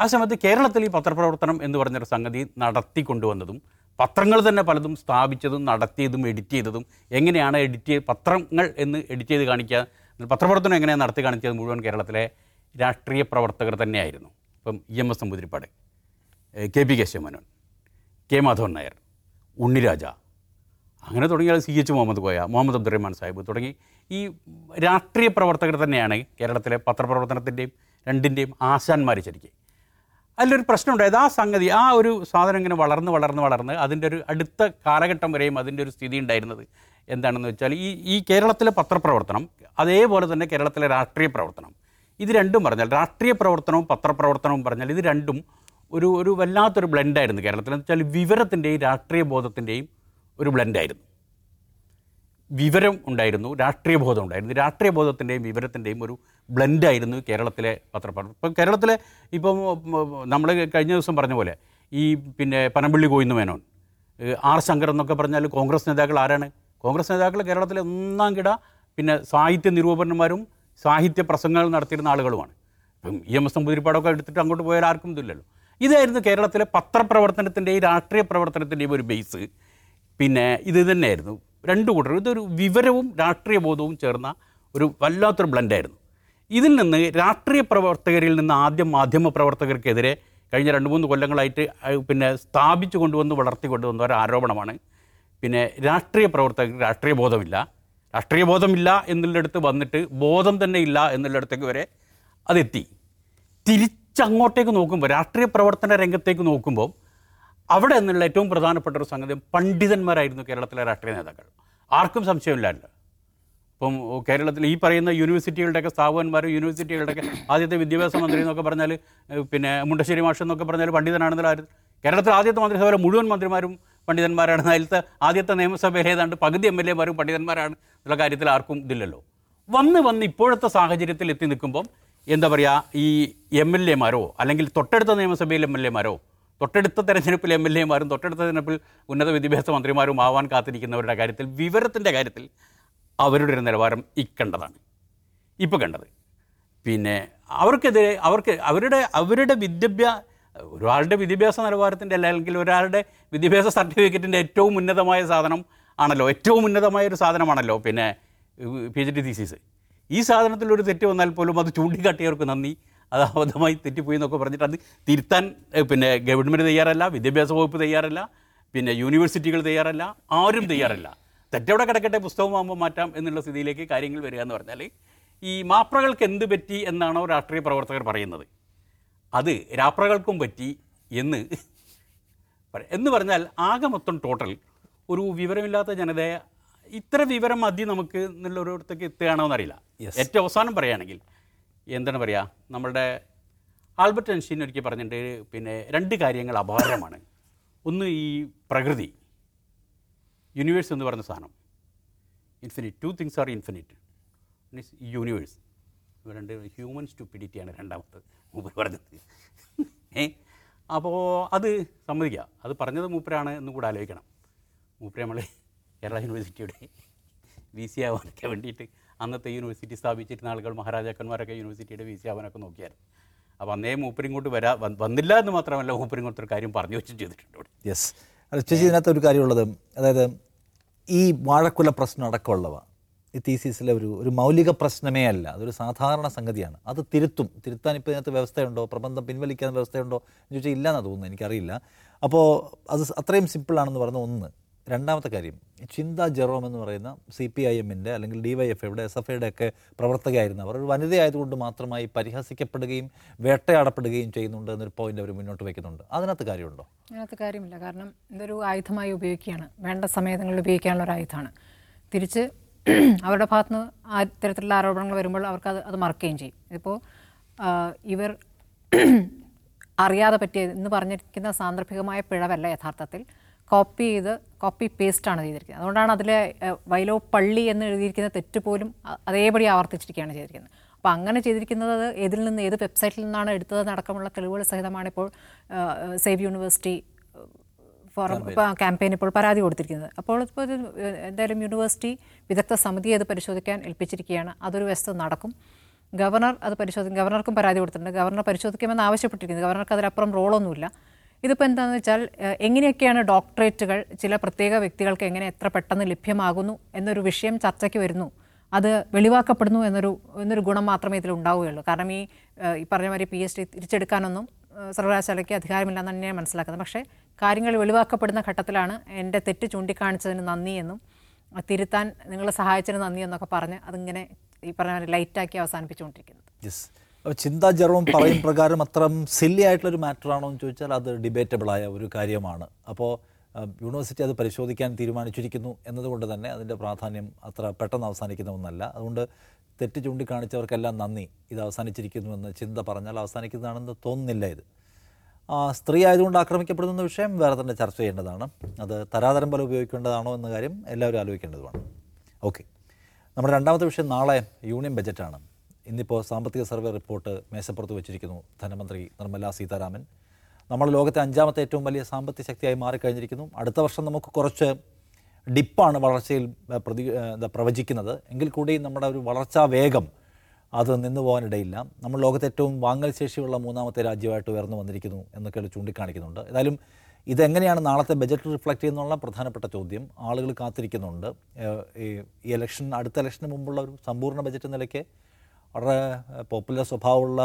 ആ സമയത്ത് കേരളത്തിൽ ഈ പത്രപ്രവർത്തനം എന്ന് പറഞ്ഞൊരു സംഗതി നടത്തിക്കൊണ്ടുവന്നതും പത്രങ്ങൾ തന്നെ പലതും സ്ഥാപിച്ചതും നടത്തിയതും എഡിറ്റ് ചെയ്തതും എങ്ങനെയാണ് എഡിറ്റ് ചെയ്ത് പത്രങ്ങൾ എന്ന് എഡിറ്റ് ചെയ്ത് കാണിക്കുക പത്രപ്രവർത്തനം എങ്ങനെയാണ് നടത്തി കാണിച്ചത് മുഴുവൻ കേരളത്തിലെ രാഷ്ട്രീയ പ്രവർത്തകർ തന്നെയായിരുന്നു. ഇപ്പം E M S Namboodiripad K P Kesava Menon K Madhavan Nair Unniraja അങ്ങനെ തുടങ്ങിയാൽ സി എച്ച് മുഹമ്മദ് കോയ മുഹമ്മദ് അബ്ദുറഹ്മാൻ സാഹിബ് തുടങ്ങി ഈ രാഷ്ട്രീയ പ്രവർത്തകർ തന്നെയാണ് കേരളത്തിലെ പത്രപ്രവർത്തനത്തിന്റെയും രണ്ടിന്റെയും ആശാന്മാർ ശരിക്കും. അതിലൊരു പ്രശ്നം ഉണ്ടായത് ആ സംഗതി ആ ഒരു സാധനം ഇങ്ങനെ വളർന്ന് വളർന്ന് വളർന്ന് അതിന്റെ ഒരു അടുത്ത കാലഘട്ടം വരെയും അതിന്റെ ഒരു സ്ഥിതി ഉണ്ടായിരുന്നത് എന്താണെന്ന് വെച്ചാൽ ഈ ഈ കേരളത്തിലെ പത്രപ്രവർത്തനം അതേപോലെ തന്നെ കേരളത്തിലെ രാഷ്ട്രീയ പ്രവർത്തനം. ഇത് രണ്ടും പറഞ്ഞാൽ രാഷ്ട്രീയ പ്രവർത്തനവും പത്രപ്രവർത്തനവും പറഞ്ഞാൽ ഇത് രണ്ടും ഒരു ഒരു വല്ലാത്തൊരു ബ്ലെൻഡായിരുന്നു കേരളത്തിൽ. എന്ന് വെച്ചാൽ വിവരത്തിന്റെയും രാഷ്ട്രീയ ബോധത്തിന്റെയും ഒരു ബ്ലൻഡായിരുന്നു. വിവരം ഉണ്ടായിരുന്നു രാഷ്ട്രീയ ബോധം ഉണ്ടായിരുന്നു. രാഷ്ട്രീയ ബോധത്തിന്റെയും വിവരത്തിന്റെയും ഒരു ബ്ലെൻഡായിരുന്നു കേരളത്തിലെ പത്രപ്രവർത്തനം ഇപ്പം കേരളത്തിലെ ഇപ്പം നമ്മൾ കഴിഞ്ഞ ദിവസം പറഞ്ഞ പോലെ ഈ പിന്നെ പനമ്പിള്ളി കോയിന്ന് മേനോൻ ആർ ശങ്കർ എന്നൊക്കെ പറഞ്ഞാൽ കോൺഗ്രസ് നേതാക്കൾ ആരാണ്? കോൺഗ്രസ് നേതാക്കൾ കേരളത്തിലെ ഒന്നാം കിട പിന്നെ സാഹിത്യ നിരൂപകന്മാരും സാഹിത്യ പ്രസംഗങ്ങൾ നടത്തിയിരുന്ന ആളുകളുമാണ്. ഇപ്പം ഇ എം എസ് നമ്പൂതിരിപ്പാടൊക്കെ എടുത്തിട്ട് അങ്ങോട്ട് പോയാൽ ആർക്കും ഇതില്ലല്ലോ ഇതായിരുന്നു കേരളത്തിലെ പത്രപ്രവർത്തനത്തിന്റെയും രാഷ്ട്രീയ പ്രവർത്തനത്തിന്റെയും ഒരു ബേസ്. പിന്നെ ഇത് തന്നെയായിരുന്നു. രണ്ടു കൂട്ടർ ഇതൊരു വിവരവും രാഷ്ട്രീയ ബോധവും ചേർന്ന ഒരു വല്ലാത്തൊരു ബ്ലൻഡായിരുന്നു. ഇതിൽ നിന്ന് രാഷ്ട്രീയ പ്രവർത്തകരിൽ നിന്ന് ആദ്യം മാധ്യമ പ്രവർത്തകർക്കെതിരെ കഴിഞ്ഞ രണ്ട് മൂന്ന് കൊല്ലങ്ങളായിട്ട് പിന്നെ സ്ഥാപിച്ചു കൊണ്ടുവന്ന് വളർത്തി കൊണ്ടുവന്ന ഒരു ആരോപണമാണ്. പിന്നെ രാഷ്ട്രീയ പ്രവർത്തകർക്ക് രാഷ്ട്രീയ ബോധമില്ല. രാഷ്ട്രീയ ബോധമില്ല എന്നുള്ളിടത്ത് വന്നിട്ട് ബോധം തന്നെ ഇല്ല എന്നുള്ളിടത്തേക്ക് വരെ അതെത്തി. തിരിച്ചങ്ങോട്ടേക്ക് നോക്കുമ്പോൾ രാഷ്ട്രീയ പ്രവർത്തന രംഗത്തേക്ക് നോക്കുമ്പോൾ അവിടെ നിന്നുള്ള ഏറ്റവും പ്രധാനപ്പെട്ട ഒരു സംഗതി പണ്ഡിതന്മാരായിരുന്നു കേരളത്തിലെ രാഷ്ട്രീയ നേതാക്കൾ. ആർക്കും സംശയമില്ലാണ്ട് ഇപ്പം കേരളത്തിൽ ഈ പറയുന്ന യൂണിവേഴ്സിറ്റികളുടെയൊക്കെ സ്ഥാപകന്മാരും യൂണിവേഴ്സിറ്റികളുടെയൊക്കെ ആദ്യത്തെ വിദ്യാഭ്യാസ മന്ത്രി എന്നൊക്കെ പറഞ്ഞാൽ പിന്നെ മുണ്ടശ്ശേരി മാഷ് എന്നൊക്കെ പറഞ്ഞാൽ പണ്ഡിതനാണെന്നുള്ള ആര് കേരളത്തിൽ ആദ്യത്തെ മന്ത്രിസഭയിലെ മുഴുവൻ മന്ത്രിമാരും പണ്ഡിതന്മാരാണ്. അതിലത്തെ ആദ്യത്തെ നിയമസഭയിൽ ഏതാണ്ട് പകുതി എം എൽ എമാരും പണ്ഡിതന്മാരാണ് എന്നുള്ള കാര്യത്തിൽ ആർക്കും ഇതില്ലല്ലോ. വന്ന് വന്ന് ഇപ്പോഴത്തെ സാഹചര്യത്തിൽ എത്തി നിൽക്കുമ്പം എന്താ പറയുക ഈ എം എൽ എമാരോ അല്ലെങ്കിൽ തൊട്ടടുത്ത നിയമസഭയിൽ എം എൽ എമാരോ തൊട്ടടുത്ത തെരഞ്ഞെടുപ്പിൽ എം എൽ എമാരും തൊട്ടടുത്ത തെരഞ്ഞെടുപ്പിൽ ഉന്നത വിദ്യാഭ്യാസ മന്ത്രിമാരും ആവാൻ കാത്തിരിക്കുന്നവരുടെ കാര്യത്തിൽ വിവരത്തിന്റെ കാര്യത്തിൽ അവരുടെ ഒരു നിലവാരം ഇക്കണ്ടതാണ്. ഇപ്പോൾ കണ്ടത്. പിന്നെ അവർക്കെതിരെ അവർക്ക് അവരുടെ അവരുടെ വിദ്യാഭ്യാസ ഒരാളുടെ വിദ്യാഭ്യാസ നിലവാരത്തിന്റെ അല്ലെങ്കിൽ ഒരാളുടെ വിദ്യാഭ്യാസ സർട്ടിഫിക്കറ്റിന്റെ ഏറ്റവും ഉന്നതമായ സാധനം ആണല്ലോ ഏറ്റവും ഉന്നതമായ ഒരു സാധനമാണല്ലോ പിന്നെ പി എച്ച് ഡി തീസീസ്. ഈ സാധനത്തിൽ ഒരു തെറ്റ് വന്നാൽ പോലും അത് ചൂണ്ടിക്കാട്ടിയവർക്ക് നന്ദി. അത് അബദ്ധമായി തെറ്റിപ്പോയി എന്നൊക്കെ പറഞ്ഞിട്ട് അത് തിരുത്താൻ പിന്നെ ഗവൺമെന്റ് തയ്യാറല്ല വിദ്യാഭ്യാസ വകുപ്പ് തയ്യാറല്ല പിന്നെ യൂണിവേഴ്സിറ്റികൾ തയ്യാറല്ല ആരും തയ്യാറല്ല. തെറ്റവിടെ കിടക്കട്ടെ പുസ്തകമാകുമ്പോൾ മാറ്റാം എന്നുള്ള സ്ഥിതിയിലേക്ക് കാര്യങ്ങൾ വരിക എന്ന് പറഞ്ഞാൽ ഈ മാപ്രകൾക്ക് എന്ത് പറ്റി എന്നാണോ രാഷ്ട്രീയ പ്രവർത്തകർ പറയുന്നത്. അത് രാപ്രകൾക്കും പറ്റി എന്ന് എന്ന് പറഞ്ഞാൽ ആകെ മൊത്തം ടോട്ടൽ ഒരു വിവരമില്ലാത്ത ജനതയെ ഇത്ര വിവരം മതി നമുക്ക് എന്നുള്ളൊരിടത്തേക്ക് എത്തുകയാണോ എന്നറിയില്ല ഏറ്റവും അവസാനം പറയുകയാണെങ്കിൽ എന്താണ് പറയുക നമ്മളുടെ ആൽബർട്ട് ഐൻസ്റ്റീൻ ഒരിക്കൽ പറഞ്ഞിട്ടുണ്ട് പിന്നെ രണ്ട് കാര്യങ്ങൾ അപാരമാണ്. ഒന്ന് ഈ പ്രകൃതി യൂണിവേഴ്സ് എന്ന് പറയുന്ന സാധനം. Infinite two things are infinite means universe രണ്ട് ഹ്യൂമൻ സ്റ്റുപ്പിഡിറ്റിയാണ് രണ്ടാമത്തെ മൂപ്പർ പറഞ്ഞത്. ഏ? അപ്പോൾ അത് സമ്മതിക്കുക അത് പറഞ്ഞത് മൂപ്പരാണ് എന്ന് കൂടെ ആലോചിക്കണം. മൂപ്പര് നമ്മൾ കേരള യൂണിവേഴ്സിറ്റിയുടെ വി സി ആവാനൊക്കെ വേണ്ടിയിട്ട് അന്നത്തെ യൂണിവേഴ്സിറ്റി സ്ഥാപിച്ചിരുന്ന ആളുകൾ മഹാരാജാക്കന്മാരൊക്കെ യൂണിവേഴ്സിറ്റിയുടെ വി സി അവനൊക്കെ നോക്കിയായിരുന്നു. അപ്പോൾ അന്നേ മൂപ്പരിങ്ങോട്ട് വരാ വന്നില്ല എന്ന് മാത്രമല്ല മൂപ്പരിങ്ങോട്ടൊരു കാര്യം പറഞ്ഞു വെച്ചും ചെയ്തിട്ടുണ്ട് യെസ് ചേച്ചി ഇതിനകത്ത് ഒരു കാര്യമുള്ളത്. അതായത് ഈ വാഴക്കുല പ്രശ്നം അടക്കമുള്ളവ ഈ തീസീസിലെ ഒരു ഒരു മൗലിക പ്രശ്നമേ അല്ല. അതൊരു സാധാരണ സംഗതിയാണ്. അത് തിരുത്തും. തിരുത്താൻ ഇപ്പോൾ ഇതിനകത്ത് വ്യവസ്ഥയുണ്ടോ? പ്രബന്ധം പിൻവലിക്കാൻ വ്യവസ്ഥയുണ്ടോ? എന്ന് ചോദിച്ചാൽ ഇല്ലയെന്നാണ് തോന്നുന്നത്. എനിക്കറിയില്ല. അപ്പോൾ അത് അത്രയും സിമ്പിളാണെന്ന് പറഞ്ഞ ഒന്ന്. രണ്ടാമത്തെ കാര്യം ചിന്ത ജെറോം എന്ന് പറയുന്ന സി പി ഐ എമ്മിന്റെ അല്ലെങ്കിൽ ഡി വൈ എഫ് എവിടെ എസ് എഫ് ഐയുടെ ഒക്കെ പ്രവർത്തകയായിരുന്നവർ ഒരു വനിതയായതുകൊണ്ട് മാത്രമായി പരിഹസിക്കപ്പെടുകയും വേട്ടയാടപ്പെടുകയും ചെയ്യുന്നുണ്ട് എന്നൊരു പോയിന്റ് അവർ മുന്നോട്ട് വയ്ക്കുന്നുണ്ട്. അതിനകത്ത് കാര്യമുണ്ടോ? അതിനകത്ത് കാര്യമില്ല. കാരണം ഇതൊരു ആയുധമായി ഉപയോഗിക്കുകയാണ്. വേണ്ട സമയങ്ങളിൽ ഉപയോഗിക്കാനുള്ള ഒരു ആയുധമാണ്. തിരിച്ച് അവരുടെ ഭാഗത്തുനിന്ന് ആ തരത്തിലുള്ള ആരോപണങ്ങൾ വരുമ്പോൾ അവർക്ക് അത് അത് മറക്കുകയും ചെയ്യും. ഇപ്പോൾ ഇവർ അറിയാതെ പറ്റിയ എന്ന് പറഞ്ഞിരിക്കുന്ന സാന്ദർഭികമായ പിഴവല്ല യഥാർത്ഥത്തിൽ. കോപ്പി ചെയ്ത് കോപ്പി പേസ്റ്റ് ആണ് ചെയ്തിരിക്കുന്നത്. അതുകൊണ്ടാണ് അതിലെ വൈലോ പള്ളി എന്ന് എഴുതിയിരിക്കുന്ന തെറ്റ് പോലും അതേപടി ആവർത്തിച്ചിരിക്കുകയാണ് ചെയ്തിരിക്കുന്നത്. അപ്പോൾ അങ്ങനെ ചെയ്തിരിക്കുന്നത് ഏതിൽ നിന്ന് ഏത് വെബ്സൈറ്റിൽ നിന്നാണ് എടുത്തത് അടക്കമുള്ള തെളിവുകൾ സഹിതമാണ് ഇപ്പോൾ സേവ് യൂണിവേഴ്സിറ്റി ഫോറം ക്യാമ്പയിൻ ഇപ്പോൾ പരാതി കൊടുത്തിരിക്കുന്നത്. അപ്പോൾ ഇപ്പോൾ എന്തായാലും യൂണിവേഴ്സിറ്റി വിദഗ്ധ സമിതിയെ അത് പരിശോധിക്കാൻ ഏൽപ്പിച്ചിരിക്കുകയാണ്. അതൊരു വശത്ത് നടക്കും. ഗവർണർ അത് പരിശോധിക്കും ഗവർണർക്കും പരാതി കൊടുത്തിട്ടുണ്ട്. ഗവർണർ പരിശോധിക്കുമെന്ന് ആവശ്യപ്പെട്ടിരിക്കുന്നത് ഗവർണർക്ക് അതിലപ്പുറം റോളൊന്നുമില്ല ഇതിപ്പോൾ എന്താണെന്ന് വെച്ചാൽ എങ്ങനെയൊക്കെയാണ് ഡോക്ടറേറ്റുകൾ ചില പ്രത്യേക വ്യക്തികൾക്ക് എങ്ങനെ എത്ര പെട്ടെന്ന് ലഭ്യമാകുന്നു എന്നൊരു വിഷയം ചർച്ചയ്ക്ക് വരുന്നു. അത് വെളിവാക്കപ്പെടുന്നു എന്നൊരു എന്നൊരു ഗുണം മാത്രമേ ഇതിൽ ഉണ്ടാവുകയുള്ളൂ. കാരണം ഈ ഈ പറഞ്ഞ മാതിരി പി എച്ച് ഡി തിരിച്ചെടുക്കാനൊന്നും സർവകലാശാലയ്ക്ക് അധികാരമില്ലാന്ന് തന്നെയാണ് മനസ്സിലാക്കുന്നത്. പക്ഷേ കാര്യങ്ങൾ വെളിവാക്കപ്പെടുന്ന ഘട്ടത്തിലാണ് എന്റെ തെറ്റ് ചൂണ്ടിക്കാണിച്ചതിന് നന്ദി എന്നും തിരുത്താൻ നിങ്ങളെ സഹായിച്ചതിന് നന്ദി എന്നൊക്കെ പറഞ്ഞ് അതിങ്ങനെ ഈ പറഞ്ഞ ലൈറ്റാക്കി അവസാനിപ്പിച്ചുകൊണ്ടിരിക്കുന്നത്. ചിന്താ ജർമ്മം പറയും പ്രകാരം അത്രയും സില്ലി ആയിട്ടുള്ളൊരു മാറ്ററാണോ എന്ന് ചോദിച്ചാൽ അത് ഡിബേറ്റബിളായ ഒരു കാര്യമാണ്. അപ്പോൾ യൂണിവേഴ്സിറ്റി അത് പരിശോധിക്കാൻ തീരുമാനിച്ചിരിക്കുന്നു എന്നതുകൊണ്ട് തന്നെ അതിന്റെ പ്രാധാന്യം അത്ര പെട്ടെന്ന് അവസാനിക്കുന്ന ഒന്നല്ല. അതുകൊണ്ട് തെറ്റ് ചൂണ്ടിക്കാണിച്ചവർക്കെല്ലാം നന്ദി. ഇത് അവസാനിച്ചിരിക്കുന്നുവെന്ന് ചിന്ത പറഞ്ഞാൽ അവസാനിക്കുന്നതാണെന്ന് തോന്നുന്നില്ല ഇത്. സ്ത്രീ ആയതുകൊണ്ട് ആക്രമിക്കപ്പെടുന്ന വിഷയം വേറെ തന്നെ ചർച്ച ചെയ്യേണ്ടതാണ്. അത് തരാതരം പോലെ ഉപയോഗിക്കേണ്ടതാണോ എന്ന കാര്യം എല്ലാവരും ആലോചിക്കേണ്ടതുമാണ്. ഓക്കെ. നമ്മുടെ രണ്ടാമത്തെ വിഷയം നാളെ യൂണിയൻ ബജറ്റാണ്. ഇന്നിപ്പോൾ സാമ്പത്തിക സർവേ റിപ്പോർട്ട് മേശപ്പുറത്ത് വെച്ചിരിക്കുന്നു ധനമന്ത്രി നിർമ്മല സീതാരാമൻ. നമ്മൾ ലോകത്തെ അഞ്ചാമത്തെ ഏറ്റവും വലിയ സാമ്പത്തിക ശക്തിയായി മാറിക്കഴിഞ്ഞിരിക്കുന്നു. അടുത്ത വർഷം നമുക്ക് കുറച്ച് ഡിപ്പാണ് വളർച്ചയിൽ പ്രതി എന്താ പ്രവചിക്കുന്നത്. എങ്കിൽ കൂടി നമ്മുടെ ഒരു വളർച്ചാ വേഗം അത് നിന്നു പോകാനിടയില്ല. നമ്മൾ ലോകത്തെ ഏറ്റവും വാങ്ങൽ ശേഷിയുള്ള മൂന്നാമത്തെ രാജ്യമായിട്ട് ഉയർന്നു വന്നിരിക്കുന്നു എന്നൊക്കെ ചൂണ്ടിക്കാണിക്കുന്നുണ്ട്. ഏതായാലും ഇതെങ്ങനെയാണ് നാളത്തെ ബജറ്റ് റിഫ്ലക്റ്റ് ചെയ്യുന്നുള്ള പ്രധാനപ്പെട്ട ചോദ്യം. ആളുകൾ കാത്തിരിക്കുന്നുണ്ട്. ഈ ഇലക്ഷൻ അടുത്ത ഇലക്ഷന് മുമ്പുള്ള ഒരു സമ്പൂർണ ബജറ്റ് നിലയ്ക്ക് വളരെ പോപ്പുലർ സ്വഭാവമുള്ള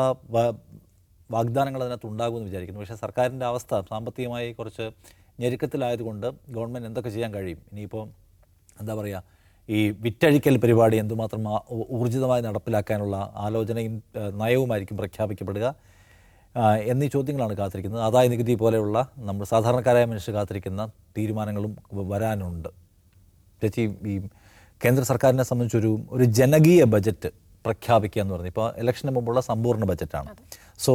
വാഗ്ദാനങ്ങൾ അതിനകത്ത് ഉണ്ടാകുമെന്ന് വിചാരിക്കുന്നു. പക്ഷേ സർക്കാരിന്റെ അവസ്ഥ സാമ്പത്തികമായി കുറച്ച് ഞെരുക്കത്തിലായതുകൊണ്ട് ഗവൺമെന്റ് എന്തൊക്കെ ചെയ്യാൻ കഴിയും? ഇനിയിപ്പോൾ എന്താ പറയുക ഈ വിറ്റഴിക്കൽ പരിപാടി എന്തുമാത്രം ഊർജിതമായി നടപ്പിലാക്കാനുള്ള ആലോചനയും നയവുമായിരിക്കും പ്രഖ്യാപിക്കപ്പെടുക. എന്നീ ചോദ്യങ്ങളാണ് കാത്തിരിക്കുന്നത്. ആദായ നികുതി പോലെയുള്ള നമ്മൾ സാധാരണക്കാരായ മനുഷ്യർ കാത്തിരിക്കുന്ന തീരുമാനങ്ങളും വരാനുണ്ട്. ചേച്ചി ഈ കേന്ദ്ര സർക്കാരിനെ സംബന്ധിച്ചൊരു ഒരു ജനകീയ ബജറ്റ് പ്രഖ്യാപിക്കുക എന്ന് പറഞ്ഞു. ഇപ്പോൾ ഇലക്ഷന് മുമ്പുള്ള സമ്പൂർണ ബജറ്റാണ് സോ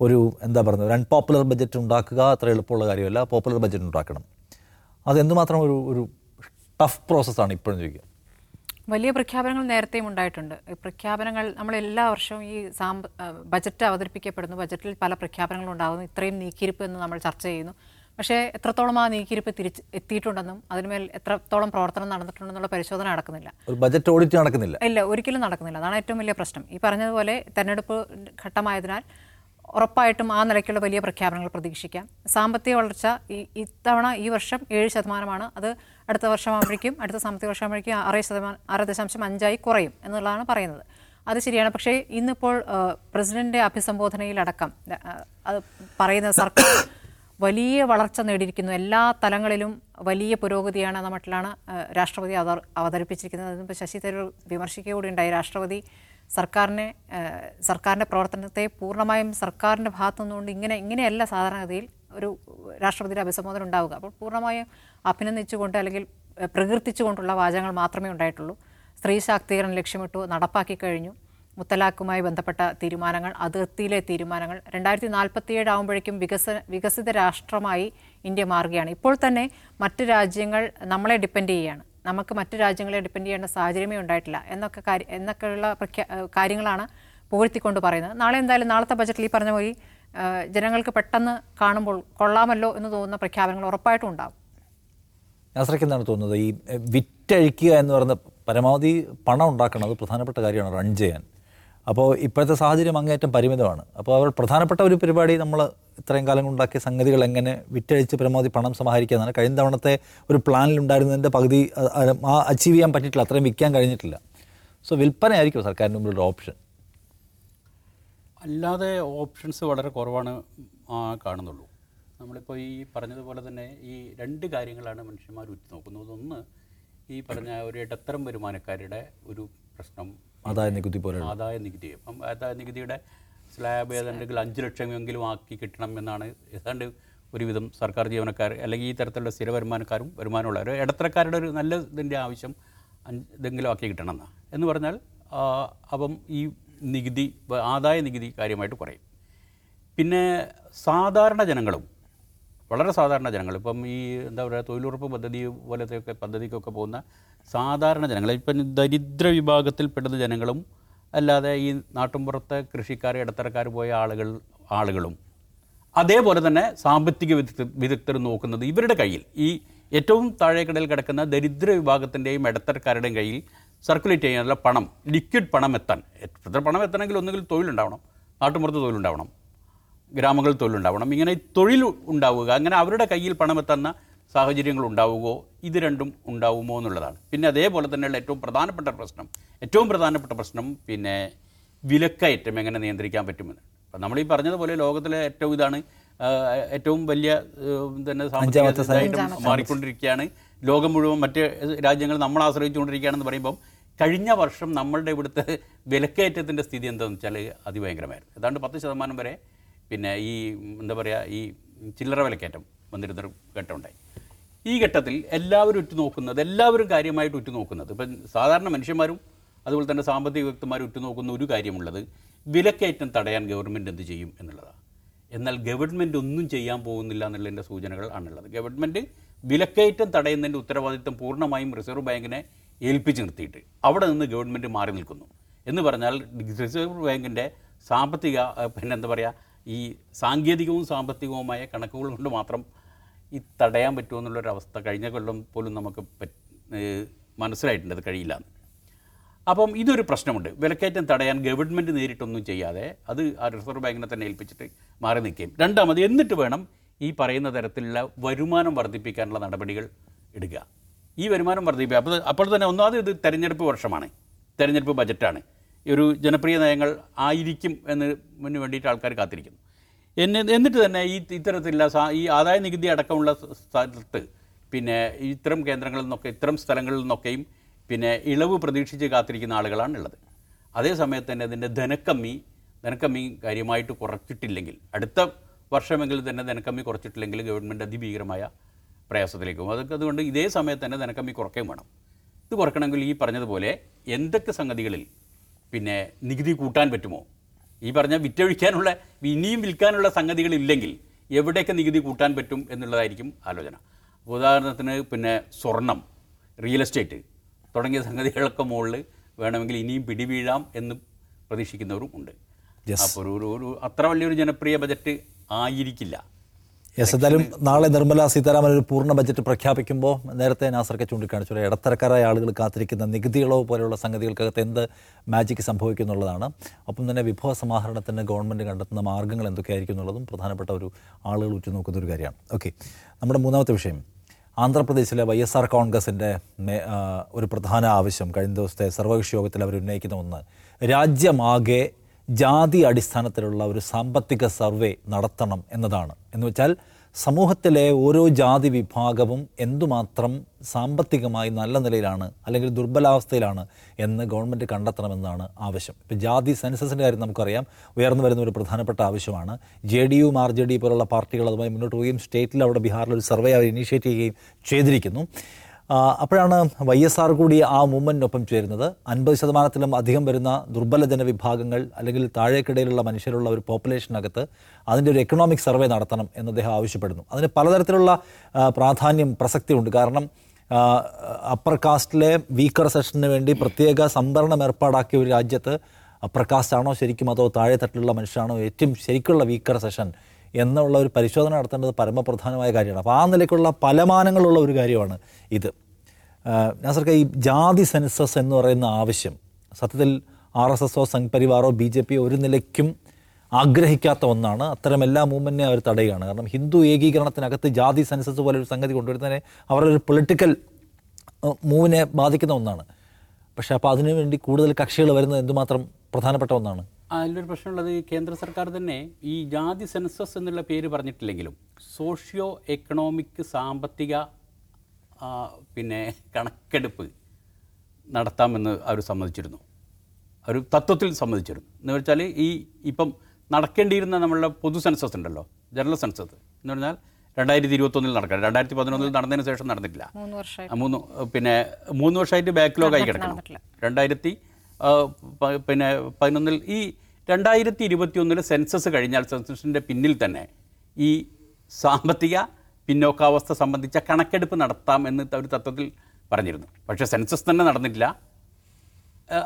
ഒരു എന്താ പറയുന്നത് ഒരു അൺപോപ്പുലർ ബജറ്റ് ഉണ്ടാക്കുക അത്ര എളുപ്പമുള്ള കാര്യമല്ല. പോപ്പുലർ ബജറ്റ് ഉണ്ടാക്കണം. അത് എന്തുമാത്രം ഒരു ഒരു ടഫ് പ്രോസസ്സാണ് ഇപ്പോഴും ചോദിക്കുക. വലിയ പ്രഖ്യാപനങ്ങൾ നേരത്തെയും ഉണ്ടായിട്ടുണ്ട്. പ്രഖ്യാപനങ്ങൾ നമ്മൾ എല്ലാ വർഷവും ഈ സാമ്പ ബജറ്റ് അവതരിപ്പിക്കപ്പെടുന്നു. ബജറ്റിൽ പല പ്രഖ്യാപനങ്ങളും ഉണ്ടാകുന്നു. ഇത്രയും നീക്കിയിരിപ്പ് എന്ന് നമ്മൾ ചർച്ച ചെയ്യുന്നു. പക്ഷേ എത്രത്തോളം ആ നീക്കിയിരിപ്പ് തിരിച്ച് എത്തിയിട്ടുണ്ടെന്നും അതിന്മേൽ എത്രത്തോളം പ്രവർത്തനം നടന്നിട്ടുണ്ടെന്നുള്ള പരിശോധന നടക്കുന്നില്ല. ഒരു ബജറ്റ് ഓഡിറ്റ് നടക്കുന്നില്ല. ഇല്ല ഒരിക്കലും നടക്കുന്നില്ല. അതാണ് ഏറ്റവും വലിയ പ്രശ്നം. ഈ പറഞ്ഞതുപോലെ തെരഞ്ഞെടുപ്പ് ഘട്ടമായതിനാൽ ഉറപ്പായിട്ടും ആ നിലയ്ക്കുള്ള വലിയ പ്രഖ്യാപനങ്ങൾ പ്രതീക്ഷിക്കാം. സാമ്പത്തിക വളർച്ച ഈ ഇത്തവണ ഈ വർഷം ഏഴ് ശതമാനമാണ്. അത് അടുത്ത വർഷമാകുമ്പോഴേക്കും അടുത്ത സാമ്പത്തിക വർഷമാകുമ്പോഴേക്കും ആറ് ശതമാനം ആറ് ദശാംശം അഞ്ചായി കുറയും എന്നുള്ളതാണ് പറയുന്നത്. അത് ശരിയാണ്. പക്ഷേ ഇന്നിപ്പോൾ പ്രസിഡന്റിന്റെ പ്രസിഡന്റ് അഭിസംബോധനയിലടക്കം അത് പറയുന്ന സർക്കാർ വലിയ വളർച്ച നേടിയിരിക്കുന്നു. എല്ലാ തലങ്ങളിലും വലിയ പുരോഗതിയാണ് എന്ന മട്ടിലാണ് രാഷ്ട്രപതി അവതരിപ്പിച്ചിരിക്കുന്നത്. അതിപ്പോൾ ശശി തരൂർ വിമർശിക്കുക കൂടി ഉണ്ടായി. രാഷ്ട്രപതി സർക്കാരിനെ സർക്കാരിന്റെ പ്രവർത്തനത്തെ പൂർണമായും സർക്കാരിന്റെ ഭാഗത്തു നിന്നുകൊണ്ട് ഇങ്ങനെ ഇങ്ങനെയല്ല സാധാരണഗതിയിൽ ഒരു രാഷ്ട്രപതിയുടെ അഭിസംബോധന ഉണ്ടാവുക. അപ്പോൾ പൂർണമായും അഭിനന്ദിച്ചുകൊണ്ട് അല്ലെങ്കിൽ പ്രകീർത്തിച്ചുകൊണ്ടുള്ള വാചകങ്ങൾ മാത്രമേ ഉണ്ടായിട്ടുള്ളൂ. സ്ത്രീ ശാക്തീകരണം ലക്ഷ്യമിട്ടു നടപ്പാക്കി കഴിഞ്ഞു. മുത്തലാഖുമായി ബന്ധപ്പെട്ട തീരുമാനങ്ങൾ അതിർത്തിയിലെ തീരുമാനങ്ങൾ രണ്ടായിരത്തി നാൽപ്പത്തിയേഴ് ആകുമ്പോഴേക്കും വികസന വികസിത രാഷ്ട്രമായി ഇന്ത്യ മാറുകയാണ്. ഇപ്പോൾ തന്നെ മറ്റു രാജ്യങ്ങൾ നമ്മളെ ഡിപ്പെൻഡ് ചെയ്യുകയാണ് നമുക്ക് മറ്റു രാജ്യങ്ങളെ ഡിപ്പെൻഡ് ചെയ്യേണ്ട സാഹചര്യമേ ഉണ്ടായിട്ടില്ല. എന്നൊക്കെ കാര്യം എന്നൊക്കെയുള്ള പ്രഖ്യാ കാര്യങ്ങളാണ് പുകഴ്ത്തിക്കൊണ്ട് പറയുന്നത്. നാളെ എന്തായാലും നാളത്തെ ബജറ്റിൽ ഈ പറഞ്ഞ പോലെ ജനങ്ങൾക്ക് പെട്ടെന്ന് കാണുമ്പോൾ കൊള്ളാമല്ലോ എന്ന് തോന്നുന്ന പ്രഖ്യാപനങ്ങൾ ഉറപ്പായിട്ടും ഉണ്ടാകും നാസറയ്ക്ക് എന്താണ് തോന്നുന്നത്? ഈ വിറ്റഴിക്കുക എന്ന് പറയുന്ന പരമാവധി പണം ഉണ്ടാക്കണം. അത് പ്രധാനപ്പെട്ട കാര്യമാണ്. റൺ ചെയ്യാൻ. അപ്പോൾ ഇപ്പോഴത്തെ സാഹചര്യം അങ്ങേയറ്റം പരിമിതമാണ്. അപ്പോൾ അവർ പ്രധാനപ്പെട്ട ഒരു പരിപാടി നമ്മൾ ഇത്രയും കാലം ഉണ്ടാക്കിയ സംഗതികൾ എങ്ങനെ വിറ്റഴിച്ച് പരമാവധി പണം സമാഹരിക്കുക എന്നാണ് കഴിഞ്ഞ തവണത്തെ ഒരു പ്ലാനിലുണ്ടായിരുന്നതിന്റെ പകുതി ആ അച്ചീവ് ചെയ്യാൻ പറ്റിയിട്ടില്ല അത്രയും വിൽക്കാൻ കഴിഞ്ഞിട്ടില്ല. സോ വിൽപ്പനയായിരിക്കും സർക്കാരിന്റെ ഒരു ഓപ്ഷൻ. അല്ലാതെ ഓപ്ഷൻസ് വളരെ കുറവാണ് കാണുന്നുള്ളൂ. നമ്മളിപ്പോൾ ഈ പറഞ്ഞതുപോലെ തന്നെ ഈ രണ്ട് കാര്യങ്ങളാണ് മനുഷ്യന്മാർ ഉറ്റുനോക്കുന്നത്. ഒന്ന് ഈ പറഞ്ഞ ഒരു ഇടത്തരം വരുമാനക്കാരുടെ ഒരു പ്രശ്നം. ആദായ നികുതി പോലെ ആദായ നികുതി. അപ്പം ആദായ നികുതിയുടെ സ്ലാബ് ഏതാണ്ടെങ്കിൽ അഞ്ച് ലക്ഷമെങ്കിലും ആക്കി കിട്ടണം എന്നാണ് ഏതാണ്ട് ഒരുവിധം സർക്കാർ ജീവനക്കാർ അല്ലെങ്കിൽ ഈ തരത്തിലുള്ള സ്ഥിര വരുമാനക്കാരും വരുമാനമുള്ളവർ ഇടത്തരക്കാരുടെ ഒരു നല്ല ഇതിന്റെ ആവശ്യം അഞ്ച് ഇതെങ്കിലും ആക്കി കിട്ടണം എന്നാണ് എന്ന് പറഞ്ഞാൽ അപ്പം ഈ നികുതി ആദായ നികുതി കാര്യമായിട്ട് കുറയും. പിന്നെ സാധാരണ ജനങ്ങളും വളരെ സാധാരണ ജനങ്ങൾ ഇപ്പം ഈ എന്താ പറയുക തൊഴിലുറപ്പ് പദ്ധതി പോലത്തെയൊക്കെ പദ്ധതിക്കൊക്കെ പോകുന്ന സാധാരണ ജനങ്ങൾ ഇപ്പം ദരിദ്ര വിഭാഗത്തിൽപ്പെടുന്ന ജനങ്ങളും അല്ലാതെ ഈ നാട്ടുമ്പുറത്തെ കൃഷിക്കാർ ഇടത്തരക്കാർ പോയ ആളുകൾ ആളുകളും അതേപോലെ തന്നെ സാമ്പത്തിക വിദഗ്ധ വിദഗ്ധർ നോക്കുന്നത് ഇവരുടെ കയ്യിൽ. ഈ ഏറ്റവും താഴേക്കടയിൽ കിടക്കുന്ന ദരിദ്ര വിഭാഗത്തിന്റെയും ഇടത്തരക്കാരുടെയും കയ്യിൽ സർക്കുലേറ്റ് ചെയ്യാനുള്ള പണം ലിക്വിഡ് പണം എത്താൻ. എത്ര പണം എത്തണമെങ്കിൽ ഒന്നുകിൽ തൊഴിലുണ്ടാവണം നാട്ടുമ്പുറത്ത് തൊഴിലുണ്ടാവണം ഗ്രാമങ്ങളിൽ തൊഴിലുണ്ടാവണം. ഇങ്ങനെ തൊഴിൽ ഉണ്ടാവുക അങ്ങനെ അവരുടെ കയ്യിൽ പണം എത്തുന്ന സാഹചര്യങ്ങൾ ഉണ്ടാവുകയോ ഇത് രണ്ടും ഉണ്ടാവുമോ എന്നുള്ളതാണ്. പിന്നെ അതേപോലെ തന്നെയുള്ള ഏറ്റവും പ്രധാനപ്പെട്ട പ്രശ്നം ഏറ്റവും പ്രധാനപ്പെട്ട പ്രശ്നം പിന്നെ വിലക്കയറ്റം എങ്ങനെ നിയന്ത്രിക്കാൻ പറ്റുമെന്ന്. അപ്പം നമ്മൾ ഈ പറഞ്ഞതുപോലെ ലോകത്തിലെ ഏറ്റവും ഇതാണ് ഏറ്റവും വലിയ തന്നെ സാമ്പത്തിക മാറിക്കൊണ്ടിരിക്കുകയാണ്. ലോകം മുഴുവൻ മറ്റ് രാജ്യങ്ങൾ നമ്മൾ ആശ്രയിച്ചുകൊണ്ടിരിക്കുകയാണെന്ന് പറയുമ്പം കഴിഞ്ഞ വർഷം നമ്മളുടെ ഇവിടുത്തെ വിലക്കയറ്റത്തിന്റെ സ്ഥിതി എന്താണെന്ന് വെച്ചാൽ അതിഭയങ്കരമായിരുന്നു. ഏതാണ്ട് പത്ത് ശതമാനം വരെ പിന്നെ ഈ എന്താ പറയുക ഈ ചില്ലറ വിലക്കയറ്റം വന്നിരുന്നൊരു ഘട്ടമുണ്ടായി. ഈ ഘട്ടത്തിൽ എല്ലാവരും ഉറ്റുനോക്കുന്നത് എല്ലാവരും കാര്യമായിട്ട് ഉറ്റുനോക്കുന്നത് ഇപ്പം സാധാരണ മനുഷ്യന്മാരും അതുപോലെ തന്നെ സാമ്പത്തിക വ്യക്തിമാരും ഉറ്റുനോക്കുന്ന ഒരു കാര്യമുള്ളത് വിലക്കയറ്റം തടയാൻ ഗവൺമെന്റ് എന്ത് ചെയ്യും എന്നുള്ളതാണ്. എന്നാൽ ഗവൺമെന്റ് ഒന്നും ചെയ്യാൻ പോകുന്നില്ല എന്നുള്ളതിന്റെ സൂചനകൾ ആണുള്ളത്. ഗവൺമെന്റ് വിലക്കയറ്റം തടയുന്നതിന്റെ ഉത്തരവാദിത്തം പൂർണമായും റിസർവ് ബാങ്കിനെ ഏൽപ്പിച്ച് നിർത്തിയിട്ട് അവിടെ നിന്ന് ഗവൺമെന്റ് മാറി നിൽക്കുന്നു. എന്ന് പറഞ്ഞാൽ റിസർവ് ബാങ്കിന്റെ സാമ്പത്തിക പിന്നെ എന്താ പറയുക ഈ സാങ്കേതികവും സാമ്പത്തികവുമായ കണക്കുകൾ കൊണ്ട് മാത്രം ഈ തടയാൻ പറ്റുമോ എന്നുള്ളൊരവസ്ഥ കഴിഞ്ഞ കൊല്ലം പോലും നമുക്ക് മനസ്സിലായിട്ടുണ്ട്. അത് കഴിയില്ല അപ്പം ഇതൊരു പ്രശ്നമുണ്ട്. വിലക്കയറ്റം തടയാൻ ഗവൺമെന്റ് നേരിട്ടൊന്നും ചെയ്യാതെ അത് ആ റിസർവ് ബാങ്കിനെ തന്നെ ഏൽപ്പിച്ചിട്ട് മാറി നിൽക്കുകയും. രണ്ടാമത് എന്നിട്ട് വേണം ഈ പറയുന്ന തരത്തിലുള്ള വരുമാനം വർദ്ധിപ്പിക്കാനുള്ള നടപടികൾ എടുക്കുക. ഈ വരുമാനം വർദ്ധിപ്പിക്കുക. അപ്പോൾ അപ്പോൾ തന്നെ ഒന്നാമത് ഇത് തെരഞ്ഞെടുപ്പ് വർഷമാണ്. തെരഞ്ഞെടുപ്പ് ബജറ്റാണ്. ഒരു ജനപ്രിയ നയങ്ങൾ ആയിരിക്കും എന്ന് മുന്നു വേണ്ടിയിട്ട് ആൾക്കാർ കാത്തിരിക്കുന്നു. എന്നെ എന്നിട്ട് തന്നെ ഈ ഇത്തരത്തിലുള്ള ഈ ആദായ നികുതി അടക്കമുള്ള സ്ഥലത്ത് പിന്നെ ഇത്തരം കേന്ദ്രങ്ങളിൽ നിന്നൊക്കെ ഇത്തരം സ്ഥലങ്ങളിൽ നിന്നൊക്കെയും പിന്നെ ഇളവ് പ്രതീക്ഷിച്ച് കാത്തിരിക്കുന്ന ആളുകളാണുള്ളത്. അതേ സമയത്ത് തന്നെ അതിന്റെ ധനക്കമ്മി ധനക്കമ്മി കാര്യമായിട്ട് കുറച്ചിട്ടില്ലെങ്കിൽ അടുത്ത വർഷമെങ്കിലും തന്നെ ധനക്കമ്മി കുറച്ചിട്ടില്ലെങ്കിൽ ഗവൺമെന്റ് അതിഭീകരമായ പ്രയാസത്തിലേക്ക്. പോകും അതൊക്കെ അതുകൊണ്ട് ഇതേ സമയത്ത് തന്നെ ധനക്കമ്മി കുറയ്ക്കുകയും വേണം. ഇത് കുറയ്ക്കണമെങ്കിൽ ഈ പറഞ്ഞതുപോലെ എന്തൊക്കെ സംഗതികളിൽ പിന്നെ നികുതി കൂട്ടാൻ പറ്റുമോ? ഈ പറഞ്ഞ വിറ്റഴിക്കാനുള്ള ഇനിയും വിൽക്കാനുള്ള സംഗതികളില്ലെങ്കിൽ എവിടെയൊക്കെ നികുതി കൂട്ടാൻ പറ്റും എന്നുള്ളതായിരിക്കും ആലോചന. ഉദാഹരണത്തിന് പിന്നെ സ്വർണം റിയൽ എസ്റ്റേറ്റ് തുടങ്ങിയ സംഗതികളൊക്കെ മുകളിൽ വേണമെങ്കിൽ ഇനിയും പിടിവീഴാം എന്ന് പ്രതീക്ഷിക്കുന്നവരും ഉണ്ട്. അപ്പോൾ ഒരു ഒരു ഒരു അത്ര വലിയൊരു ജനപ്രിയ ബജറ്റ് ആയിരിക്കില്ല. യെസ് എന്തായാലും നാളെ നിർമ്മല സീതാരാമൻ ഒരു പൂർണ ബജറ്റ് പ്രഖ്യാപിക്കുമ്പോൾ നേരത്തെ നാസർക്ക് ചൂണ്ടിക്കാണിച്ചു. ഇടത്തരക്കാരായ ആളുകൾ കാത്തിരിക്കുന്ന നികുതി ഇളവ് പോലെയുള്ള സംഗതികൾക്കകത്ത് എന്ത് മാജിക് സംഭവിക്കും എന്നുള്ളതാണ് ഒപ്പം തന്നെ വിഭവ സമാഹരണത്തിന് ഗവൺമെന്റ് കണ്ടെത്തുന്ന മാർഗങ്ങൾ എന്തൊക്കെയായിരിക്കും എന്നുള്ളതും പ്രധാനപ്പെട്ട ഒരു ആളുകൾ ഉറ്റുനോക്കുന്ന ഒരു കാര്യമാണ്. ഓക്കെ നമ്മുടെ മൂന്നാമത്തെ വിഷയം. ആന്ധ്രാപ്രദേശിലെ വൈ എസ് ആർ കോൺഗ്രസിന്റെ ഒരു പ്രധാന ആവശ്യം കഴിഞ്ഞ ദിവസത്തെ സർവകക്ഷി യോഗത്തിൽ അവർ ഉന്നയിക്കുന്ന ഒന്ന്. രാജ്യമാകെ ജാതി അടിസ്ഥാനത്തിലുള്ള ഒരു സാമ്പത്തിക സർവേ നടത്തണം എന്നതാണ്. എന്ന് വെച്ചാൽ സമൂഹത്തിലെ ഓരോ ജാതി വിഭാഗവും എന്തുമാത്രം സാമ്പത്തികമായി നല്ല നിലയിലാണ് അല്ലെങ്കിൽ ദുർബലാവസ്ഥയിലാണ് എന്ന് ഗവൺമെന്റ് കണ്ടെത്തണമെന്നാണ് ആവശ്യം. ഇപ്പോൾ ജാതി സെൻസസിന്റെ കാര്യം നമുക്കറിയാം. ഉയർന്നു വരുന്ന ഒരു പ്രധാനപ്പെട്ട ആവശ്യമാണ്. ജെ ഡി യുവും ആർ ജെ ഡി പോലുള്ള പാർട്ടികൾ അതുമായി മുന്നോട്ട് പോവുകയും സ്റ്റേറ്റിൽ അവിടെ ബീഹാറിൽ ഒരു സർവേ അവർ ഇനീഷ്യേറ്റ് ചെയ്യുകയും ചെയ്തിരിക്കുന്നു. അപ്പോഴാണ് വൈ എസ് ആർ കൂടി ആ മൂവ്മെന്റിനൊപ്പം ചേരുന്നത്. അൻപത് ശതമാനത്തിലും അധികം വരുന്ന ദുർബല ജനവിഭാഗങ്ങൾ അല്ലെങ്കിൽ താഴേക്കിടയിലുള്ള മനുഷ്യരുള്ള ഒരു പോപ്പുലേഷനകത്ത് അതിന്റെ ഒരു എക്കണോമിക് സർവേ നടത്തണം എന്ന് അദ്ദേഹം ആവശ്യപ്പെടുന്നു. അതിന് പലതരത്തിലുള്ള പ്രാധാന്യം പ്രസക്തിയുണ്ട്. കാരണം അപ്പർ കാസ്റ്റിലെ വീക്കർ സെഷന് വേണ്ടി പ്രത്യേക സംവരണം ഏർപ്പാടാക്കിയ ഒരു രാജ്യത്ത് അപ്പർ കാസ്റ്റ് ആണോ ശരിക്കും അതോ താഴെ തട്ടിലുള്ള മനുഷ്യരാണോ ഏറ്റവും ശരിക്കുള്ള വീക്കർ സെഷൻ എന്നുള്ള ഒരു പരിശോധന നടത്തേണ്ടത് പരമപ്രധാനമായ കാര്യമാണ്. അപ്പോൾ ആ നിലയ്ക്കുള്ള പലമാനങ്ങളുള്ള ഒരു കാര്യമാണ് ഇത്. നാസർക്ക് ഈ ജാതി സെൻസസ് എന്ന് പറയുന്ന ആവശ്യം സത്യത്തിൽ ആർ എസ് എസോ സംഘ് പരിവാറോ ബി ജെ പി ഒരു നിലയ്ക്കും ആഗ്രഹിക്കാത്ത ഒന്നാണ്. അത്തരം എല്ലാ മൂവ്മെന്റിനെ അവർ തടയുകയാണ്. കാരണം ഹിന്ദു ഏകീകരണത്തിനകത്ത് ജാതി സെൻസസ് പോലെ ഒരു സംഗതി കൊണ്ടുവരുന്നതിനെ അവരുടെ ഒരു പൊളിറ്റിക്കൽ മൂവിനെ ബാധിക്കുന്ന ഒന്നാണ്. പക്ഷേ അപ്പോൾ അതിനുവേണ്ടി കൂടുതൽ കക്ഷികൾ വരുന്നത് എന്തുമാത്രം പ്രധാനപ്പെട്ട ഒന്നാണ്? അതിലൊരു പ്രശ്നമുള്ളത് കേന്ദ്ര സർക്കാർ തന്നെ ഈ ജാതി സെൻസസ് എന്നുള്ള പേര് പറഞ്ഞിട്ടില്ലെങ്കിലും സോഷ്യോ എക്കണോമിക് സാമ്പത്തിക പിന്നെ കണക്കെടുപ്പ് നടത്താമെന്ന് അവർ സമ്മതിച്ചിരുന്നു. ഒരു തത്വത്തിൽ സമ്മതിച്ചിരുന്നു. എന്ന് വെച്ചാൽ ഈ ഇപ്പം നടക്കേണ്ടിയിരുന്ന നമ്മളുടെ പൊതു സെൻസസ് ഉണ്ടല്ലോ ജനറൽ സെൻസസ്. എന്ന് പറഞ്ഞാൽ രണ്ടായിരത്തി ഇരുപത്തൊന്നിൽ നടക്കണം രണ്ടായിരത്തി പതിനൊന്നിൽ നടന്നതിന് ശേഷം നടന്നിട്ടില്ല. മൂന്ന് പിന്നെ മൂന്ന് വർഷമായിട്ട് ബാക്ക്ലോഗായി കിടക്കണം രണ്ടായിരത്തി പിന്നെ പതിനൊന്നിൽ ഈ രണ്ടായിരത്തി ഇരുപത്തിയൊന്നിൽ സെൻസസ് കഴിഞ്ഞാൽ സെൻസസിന്റെ പിന്നിൽ തന്നെ ഈ സാമ്പത്തിക പിന്നോക്കാവസ്ഥ സംബന്ധിച്ച കണക്കെടുപ്പ് നടത്താം എന്ന് ഒരു തത്വത്തിൽ പറഞ്ഞിരുന്നു. പക്ഷേ സെൻസസ് തന്നെ നടന്നിട്ടില്ല.